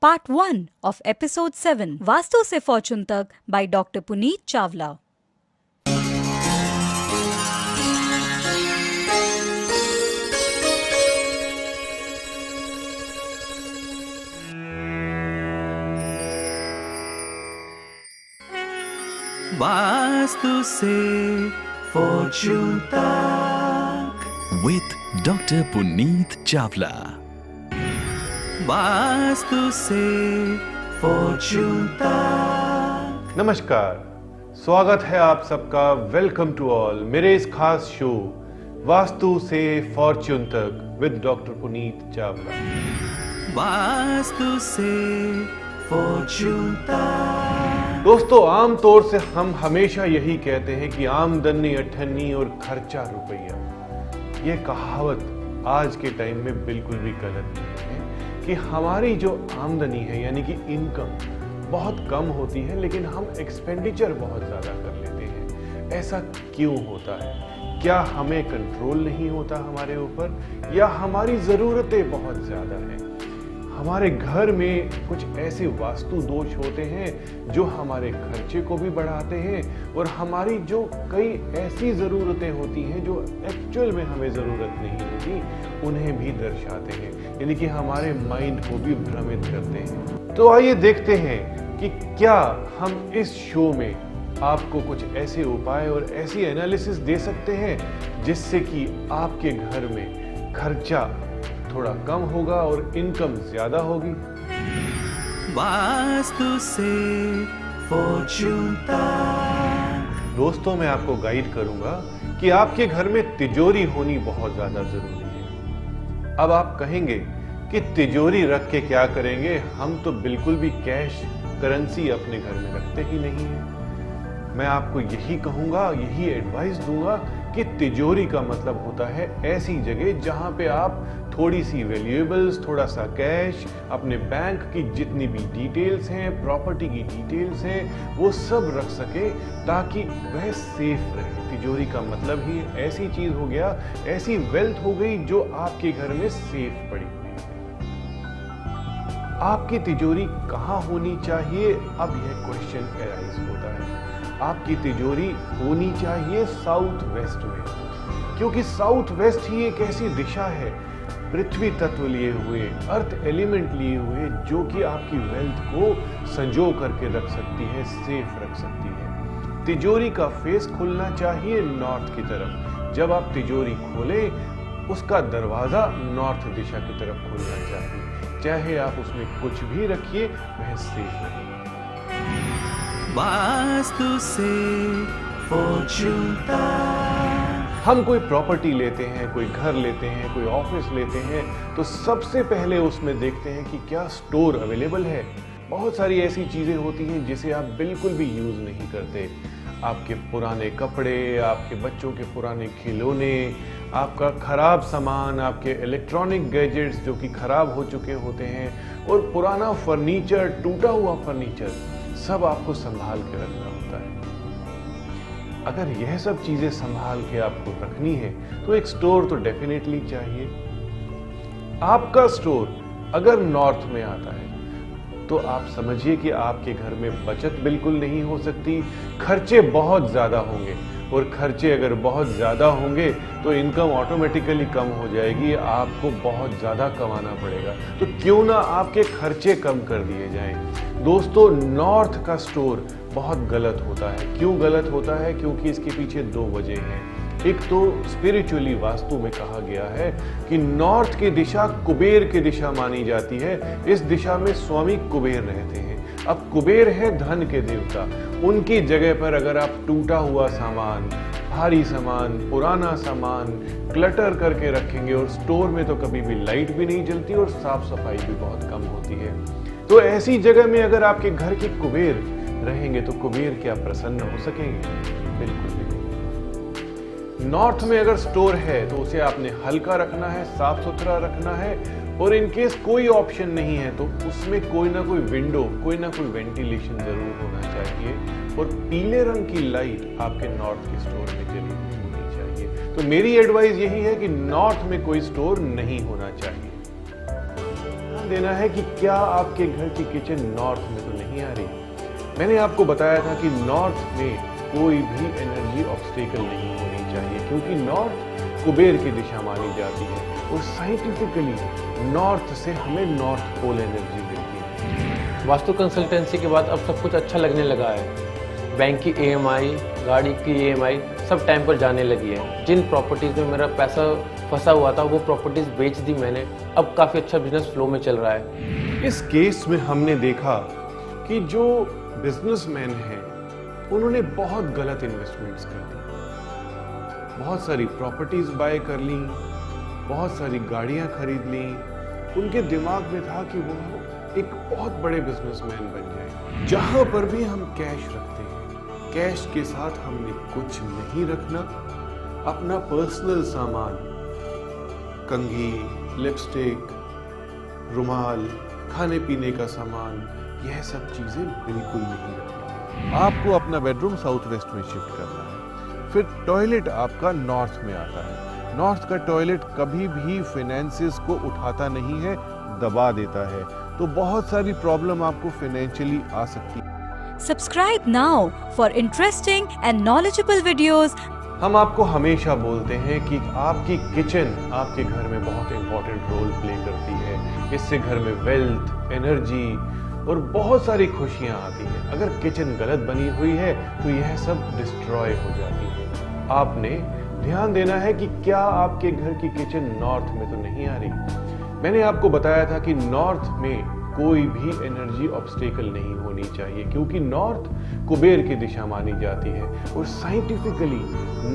Part 1 of Episode 7 Vastu se Fortune Tak by Dr. Puneet Chawla. Vastu से fortune तक with Dr. Puneet Chawla. Vastu से तक। नमस्कार स्वागत है आप सबका। वेलकम टू ऑल मेरे इस खास शो वास्तु से फॉर्च्यून तक विद डॉक्टर पुनीत चावला वास्तु से फॉर्चून तक। दोस्तों आमतौर से हम हमेशा यही कहते हैं कि आमदनी अठन्नी और खर्चा रुपया। ये कहावत आज के टाइम में बिल्कुल भी गलत नहीं। है कि हमारी जो आमदनी है, यानी कि इनकम बहुत कम होती है, लेकिन हम एक्सपेंडिचर बहुत ज़्यादा कर लेते हैं। ऐसा क्यों होता है? क्या हमें कंट्रोल नहीं होता हमारे ऊपर? या हमारी जरूरतें बहुत ज़्यादा हैं? हमारे घर में कुछ ऐसे वास्तु दोष होते हैं जो हमारे खर्चे को भी बढ़ाते हैं और हमारी जो कई ऐसी ज़रूरतें होती हैं जो एक्चुअल में हमें ज़रूरत नहीं होती, उन्हें भी दर्शाते हैं। यानी कि हमारे माइंड को भी भ्रमित करते हैं। तो आइए देखते हैं कि क्या हम इस शो में आपको कुछ ऐसे उपाय और ऐसी एनालिसिस दे सकते हैं जिससे कि आपके घर में खर्चा थोड़ा कम होगा और इनकम ज़्यादा होगी। वास्तु से दोस्तों मैं आपको गाइड करूँगा कि आपके घर में तिजोरी होनी बहुत ज़्यादा ज़रूरी है। अब आप कहेंगे कि तिजोरी रख के क्या करेंगे? हम तो बिल्कुल भी कैश करेंसी अपने घर में रखते ही नहीं है। मैं आपको यही कहूँगा यही एडवाइस दूँगा कि तिजोरी का मतलब होता है ऐसी जगह जहाँ पे आप थोड़ी सी वैल्यूएबल्स थोड़ा सा कैश अपने बैंक की जितनी भी डिटेल्स हैं प्रॉपर्टी की डिटेल्स हैं, वो सब रख सके ताकि वह सेफ़ रहे। तिजोरी का मतलब ही ऐसी चीज़ हो गया, ऐसी वेल्थ हो गई जो आपके घर में सेफ़ पड़ी। आपकी तिजोरी कहाँ होनी चाहिए? अब यह क्वेश्चन एराइज होता है। आपकी तिजोरी होनी चाहिए साउथ वेस्ट में। क्योंकि साउथ वेस्ट ही एक ऐसी दिशा है पृथ्वी तत्व लिए हुए अर्थ एलिमेंट लिए हुए, जो कि आपकी वेल्थ को संजो करके रख सकती है सेफ़ रख सकती है। तिजोरी का फेस खुलना चाहिए नॉर्थ की तरफ़। जब आप तिजोरी खोलें, उसका दरवाज़ा नॉर्थ दिशा की तरफ़ खुलना चाहिए। चाहे आप उसमें कुछ भी रखिए, वह सेफ़ रहेगा वास्तु से हम कोई प्रॉपर्टी लेते हैं, कोई घर लेते हैं, कोई ऑफ़िस लेते हैं तो सबसे पहले उसमें देखते हैं कि क्या स्टोर अवेलेबल है। बहुत सारी ऐसी चीज़ें होती हैं जिसे आप बिल्कुल भी यूज़ नहीं करते। आपके पुराने कपड़े, आपके बच्चों के पुराने खिलौने, आपका खराब सामान, आपके इलेक्ट्रॉनिक गैजेट्स जो कि खराब हो चुके होते हैं और पुराना फर्नीचर टूटा हुआ फर्नीचर सब आपको संभाल के रखना होता है। अगर यह सब चीज़ें संभाल के आपको रखनी है तो एक स्टोर तो डेफिनेटली चाहिए। आपका स्टोर अगर नॉर्थ में आता है तो आप समझिए कि आपके घर में बचत बिल्कुल नहीं हो सकती, खर्चे बहुत ज़्यादा होंगे, और खर्चे अगर बहुत ज़्यादा होंगे तो इनकम ऑटोमेटिकली कम हो जाएगी, आपको बहुत ज़्यादा कमाना पड़ेगा। तो क्यों ना आपके खर्चे कम कर दिए जाएँ। दोस्तों, नॉर्थ का स्टोर बहुत गलत होता है। क्यों गलत होता है? क्योंकि इसके पीछे दो वजह हैं। एक तो स्पिरिचुअली वास्तु में कहा गया है कि नॉर्थ की दिशा कुबेर की दिशा मानी जाती है। इस दिशा में स्वामी कुबेर रहते हैं। अब कुबेर है धन के देवता। उनकी जगह पर अगर आप टूटा हुआ सामान, भारी सामान, पुराना सामान क्लटर करके रखेंगे और स्टोर में तो कभी भी लाइट भी नहीं जलती और साफ़ सफ़ाई भी बहुत कम होती है। तो ऐसी जगह में अगर आपके घर के कुबेर रहेंगे तो कुबेर क्या प्रसन्न हो सकेंगे? बिल्कुल नहीं। नॉर्थ में अगर स्टोर है तो उसे आपने हल्का रखना है साफ़ सुथरा रखना है, और इन केस कोई ऑप्शन नहीं है तो उसमें कोई ना कोई विंडो, कोई ना कोई वेंटिलेशन ज़रूर होना चाहिए, और पीले रंग की लाइट आपके नॉर्थ के स्टोर में ज़रूर होनी चाहिए। तो मेरी एडवाइस यही है कि नॉर्थ में कोई स्टोर नहीं होना चाहिए। देना है कि क्या आपके घर की किचन नॉर्थ में तो नहीं आ रही। मैंने आपको बताया था कि नॉर्थ में कोई भी एनर्जी ऑब्स्टेकल नहीं होनी चाहिए क्योंकि नॉर्थ कुबेर की दिशा मानी जाती है और साइंटिफिकली नॉर्थ से हमें नॉर्थ पोल एनर्जी मिलती है। वास्तु कंसल्टेंसी के बाद अब सब कुछ अच्छा लगने लगा है। बैंक की ईएमआई गाड़ी की ईएमआई सब टाइम पर जाने लगी है। जिन प्रॉपर्टीज़ में मेरा पैसा फंसा हुआ था वो प्रॉपर्टीज़ बेच दी मैंने। अब काफ़ी अच्छा बिज़नेस फ्लो में चल रहा है। इस केस में हमने देखा कि जो बिजनेसमैन हैं, उन्होंने बहुत गलत इन्वेस्टमेंट्स कर दी। बहुत सारी प्रॉपर्टीज़ बाय कर ली, बहुत सारी गाड़ियाँ खरीद ली। उनके दिमाग में था कि वो एक बहुत बड़े बिजनेसमैन बन जाए। जहाँ पर भी हम कैश रखते हैं कैश के साथ हमने कुछ नहीं रखना। अपना पर्सनल सामान, कंघी लिपस्टिक रुमाल खाने पीने का सामान यह सब चीज़ें बिल्कुल नहीं रखनी आपको अपना बेडरूम साउथ वेस्ट में शिफ्ट करना है। फिर टॉयलेट आपका नॉर्थ में आता है। नॉर्थ का टॉयलेट कभी भी फाइनेंसिस को उठाता नहीं है दबा देता है। तो बहुत सारी प्रॉब्लम आपको फाइनेंशियली आ सकती है। Subscribe now for interesting and knowledgeable videos. हम आपको हमेशा बोलते हैं कि आपकी किचन आपके घर में बहुत इंपॉर्टेंट रोल प्ले करती है। इससे घर में वेल्थ एनर्जी और बहुत सारी खुशियाँ आती हैं। अगर किचन गलत बनी हुई है तो यह सब डिस्ट्रॉय हो जाती है। आपने ध्यान देना है कि क्या आपके घर की किचन नॉर्थ में तो नहीं आ रही। मैंने आपको बताया था कि नॉर्थ में कोई भी एनर्जी ऑब्स्टेकल नहीं होनी चाहिए, क्योंकि नॉर्थ कुबेर की दिशा मानी जाती है और साइंटिफिकली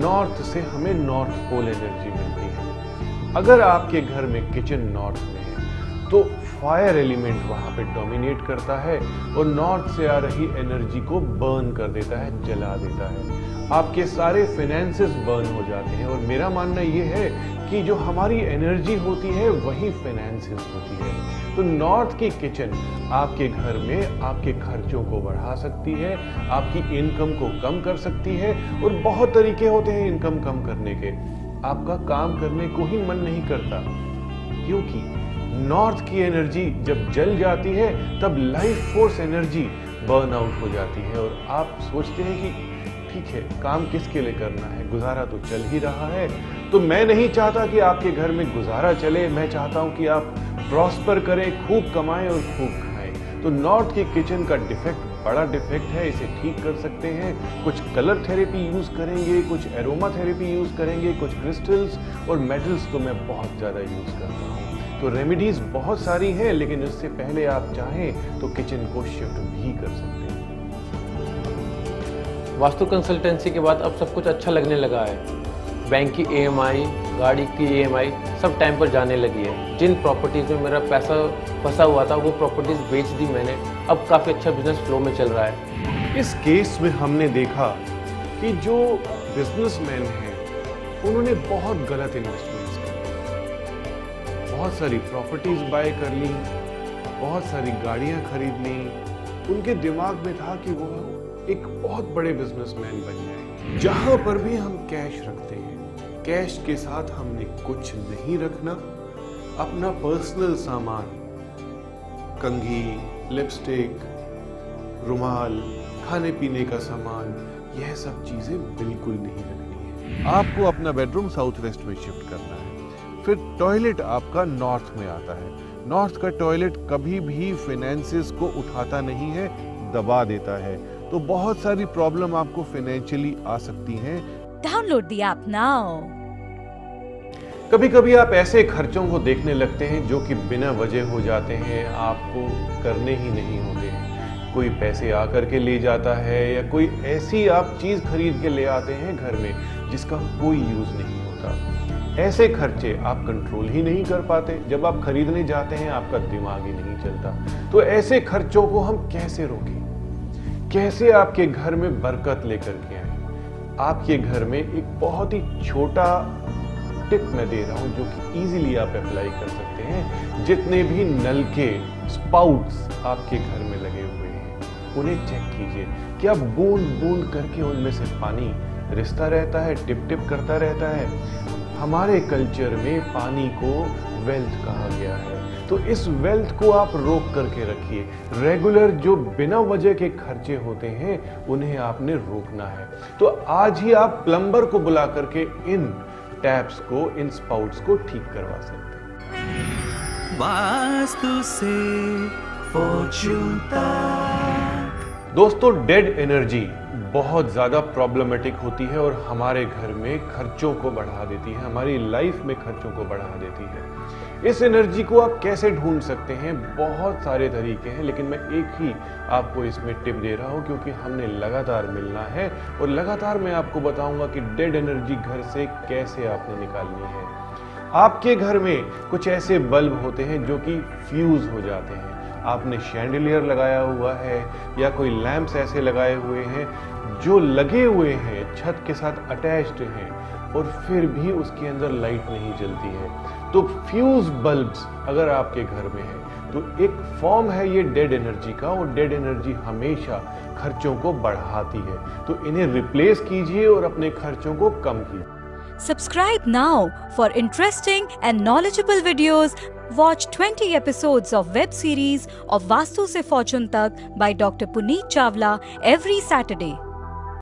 नॉर्थ से हमें नॉर्थ पोल एनर्जी मिलती है। अगर आपके घर में किचन नॉर्थ में है तो फायर एलिमेंट वहाँ पे डोमिनेट करता है और नॉर्थ से आ रही एनर्जी को बर्न कर देता है, जला देता है। आपके सारे फाइनेंसेस बर्न हो जाते हैं और मेरा मानना यह है कि जो हमारी एनर्जी होती है, वही फाइनेंसेस होती है। तो नॉर्थ की किचन आपके घर में आपके खर्चों को बढ़ा सकती है, आपकी इनकम को कम कर सकती है और बहुत तरीके होते हैं इनकम कम करने के। आपका काम करने को ही मन नहीं करता। क्योंकि नॉर्थ की एनर्जी जब जल जाती है, तब life force energy burn out हो जाती है। और आप सोचते हैं कि ठीक है, काम किसके लिए करना है? गुजारा तो चल ही रहा है। तो मैं नहीं चाहता कि आपके घर में गुजारा चले। मैं चाहता हूँ कि आप प्रॉस्पर करें, खूब कमाएँ और खूब खाएँ। तो नॉर्थ की किचन का डिफेक्ट बड़ा डिफेक्ट है, इसे ठीक कर सकते हैं। कुछ कलर थेरेपी यूज़ करेंगे, कुछ एरोमा थेरेपी यूज़ करेंगे, कुछ क्रिस्टल्स और मेटल्स तो मैं बहुत ज़्यादा यूज़ करता हूँ। तो रेमेडीज बहुत सारी हैं, लेकिन इससे पहले आप चाहें तो किचन को शिफ्ट भी कर सकते हैं। वास्तु कंसल्टेंसी के बाद अब सब कुछ अच्छा लगने लगा है। बैंक की ईएमआई गाड़ी की ईएमआई सब टाइम पर जाने लगी है। जिन प्रॉपर्टीज़ में मेरा पैसा फंसा हुआ था, वो प्रॉपर्टीज़ बेच दी मैंने। अब काफ़ी अच्छा बिज़नेस फ्लो में चल रहा है। इस केस में हमने देखा कि जो बिजनेसमैन हैं, उन्होंने बहुत गलत इन्वेस्टमेंट्स कर बहुत सारी प्रॉपर्टीज़ बाय कर ली, बहुत सारी गाड़ियाँ खरीद ली। उनके दिमाग में था कि वो एक बहुत बड़े बिजनेसमैन बन जाए जहाँ पर भी हम कैश रखते हैं कैश के साथ हमने कुछ नहीं रखना। अपना पर्सनल सामान, कंघी लिपस्टिक, रुमाल खाने पीने का सामान, यह सब चीज़ें बिल्कुल नहीं रखनी है। आपको अपना बेडरूम साउथ वेस्ट में शिफ्ट करना है। फिर टॉयलेट आपका नॉर्थ में आता है। नॉर्थ का टॉयलेट कभी भी फाइनेंसिस को उठाता नहीं है, दबा देता है। तो बहुत सारी प्रॉब्लम आपको फाइनेंशियली आ सकती हैं। Download app now. कभी कभी आप ऐसे खर्चों को देखने लगते हैं जो कि बिना वजह हो जाते हैं, आपको करने ही नहीं होते कोई पैसे आकर के ले जाता है या कोई ऐसी आप चीज़ खरीद के ले आते हैं घर में जिसका कोई यूज़ नहीं होता। ऐसे खर्चे आप कंट्रोल ही नहीं कर पाते। जब आप खरीदने जाते हैं, आपका दिमाग ही नहीं चलता। तो ऐसे खर्चों को हम कैसे रोकें? कैसे आपके घर में बरकत लेकर के आए? आपके घर में एक बहुत ही छोटा टिप मैं दे रहा हूँ, जो कि इजीली आप अप्लाई कर सकते हैं। जितने भी नल के स्पाउट्स आपके घर में लगे हुए हैं, उन्हें चेक कीजिए क्या बूंद बूंद करके उनमें से पानी रिश्ता रहता है टिप टिप करता रहता है। हमारे कल्चर में पानी को वेल्थ कहा गया है। तो इस वेल्थ को आप रोक करके रखिए। रेगुलर जो बिना वजह के खर्चे होते हैं, उन्हें आपने रोकना है। तो आज ही आप प्लम्बर को बुला करके इन टैप्स को इन स्पाउट्स को ठीक करवा सकते हैं। वास्तु से दोस्तों डेड एनर्जी बहुत ज़्यादा प्रॉब्लमेटिक होती है और हमारे घर में खर्चों को बढ़ा देती है हमारी लाइफ में खर्चों को बढ़ा देती है। इस एनर्जी को आप कैसे ढूंढ सकते हैं? बहुत सारे तरीके हैं, लेकिन मैं एक ही आपको इसमें टिप दे रहा हूँ, क्योंकि हमने लगातार मिलना है और लगातार मैं आपको बताऊँगा कि डेड एनर्जी घर से कैसे आपने निकालनी है। आपके घर में कुछ ऐसे बल्ब होते हैं जो कि फ्यूज हो जाते हैं। आपने शैंडलियर लगाया हुआ है, या कोई लैंप्स ऐसे लगाए हुए हैं, जो लगे हुए हैं, छत के साथ अटैच्ड हैं, और फिर भी उसके अंदर लाइट नहीं जलती है। तो फ्यूज बल्ब्स अगर आपके घर में है तो एक फॉर्म है ये डेड एनर्जी का, और डेड एनर्जी हमेशा खर्चों को बढ़ाती है। तो इन्हें रिप्लेस कीजिए और अपने खर्चों को कम कीजिए। Subscribe now for interesting and knowledgeable videos watch 20 episodes of web series of vastu ऐसी फॉर्चून तक by doctor Puneet Chawla every Saturday